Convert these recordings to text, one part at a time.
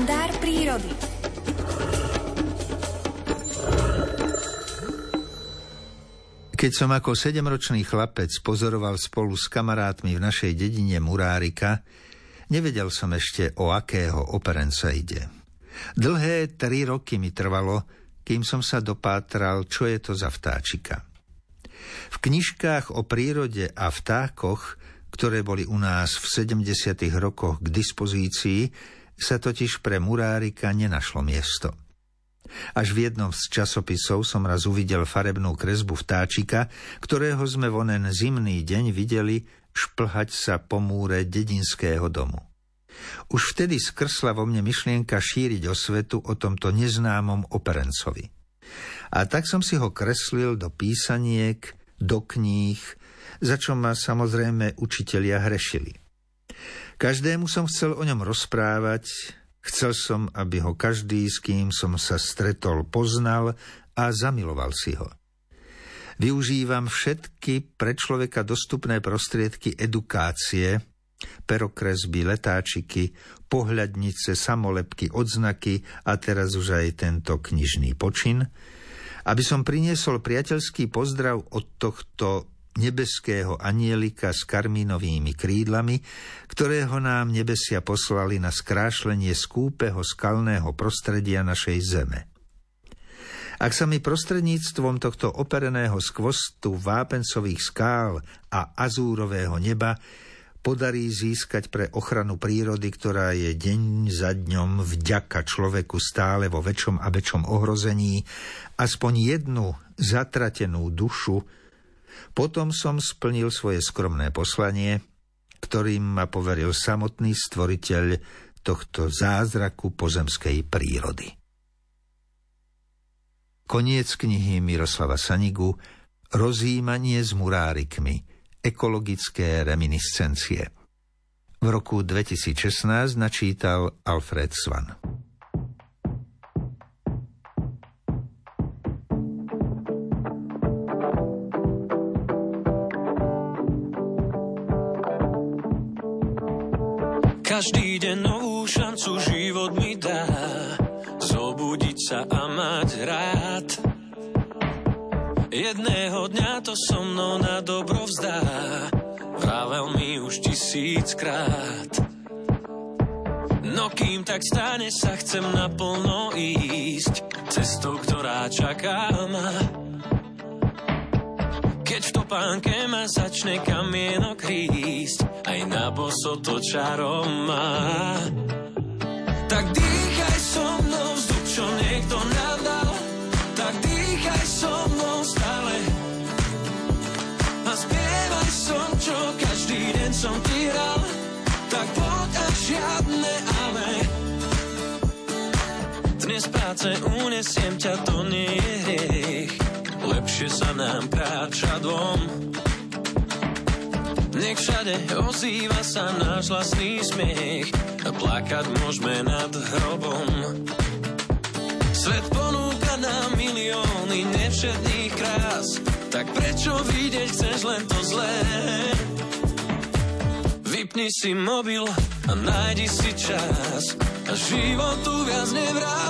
kalendár prírody. Keď som ako sedemročný chlapec pozoroval spolu s kamarátmi v našej dedine Murárika, nevedel som ešte, o akého operenca ide. Dlhé tri roky mi trvalo, kým som sa dopátral, čo je to za vtáčika. V knižkách o prírode a vtákoch ktoré boli u nás v 70. rokoch k dispozícii, sa totiž pre murárika nenašlo miesto. Až v jednom z časopisov som raz uvidel farebnú kresbu vtáčika, ktorého sme vonen zimný deň videli šplhať sa po múre dedinského domu. Už vtedy skrsla vo mne myšlienka šíriť osvetu o tomto neznámom operencovi. A tak som si ho kreslil do písaniek, do kníh, za čo ma samozrejme učitelia hrešili. Každému som chcel o ňom rozprávať, chcel som, aby ho každý, s kým som sa stretol, poznal a zamiloval si ho. Využívam všetky pre človeka dostupné prostriedky edukácie, perokresby, letáčiky, pohľadnice, samolepky, odznaky a teraz už aj tento knižný počin, aby som priniesol priateľský pozdrav od tohto nebeského anielika s karmínovými krídlami, ktorého nám nebesia poslali na skrášlenie skúpeho skalného prostredia našej zeme. Ak sa mi prostredníctvom tohto opereného skvostu vápencových skál a azúrového neba podarí získať pre ochranu prírody, ktorá je deň za dňom vďaka človeku stále vo väčšom a väčšom ohrození, aspoň jednu zatratenú dušu, potom som splnil svoje skromné poslanie, ktorým ma poveril samotný stvoriteľ tohto zázraku pozemskej prírody. Koniec knihy Miroslava Sanigu Rozjímanie s murárikmi Ekologické reminiscencie V roku 2016 načítal Alfred Svan. Každý deň novú šancu život mi dá. Zobudiť sa a mať rád. Jedného dňa to so mnou na dobro vzdá. Vravel mi už tisíckrát. No kým tak stane sa chcem naplno ísť. Cestou, ktorá čaká ma. Keď v topánke ma začne kamienok rísť, aj na boso to čarom má. Tak dýchaj so mnou vzduch, čo niekto nadal, tak dýchaj so mnou stále. A spievaj som, čo každý deň som ti hral, tak poď a žiadne ale. Dnes práce unesiem ťa, to nie je hriech lepšie sa nám kráča dvom. Nech všade ozýva sa náš vlastný smiech a plakať môžeme nad hrobom. Svet ponúka nám milióny nevšetných krás, tak prečo vidieť chceš len to zlé? Vypni si mobil a nájdi si čas a životu viac nevrávne.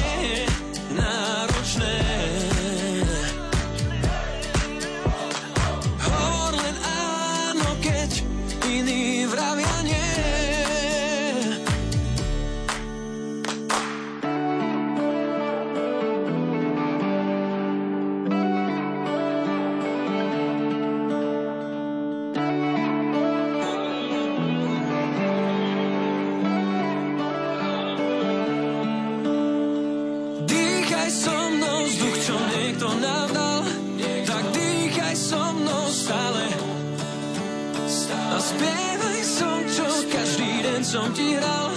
som navdal, tak dýchaj so mnou stále. A spievaj som, čo každý deň som ti hral.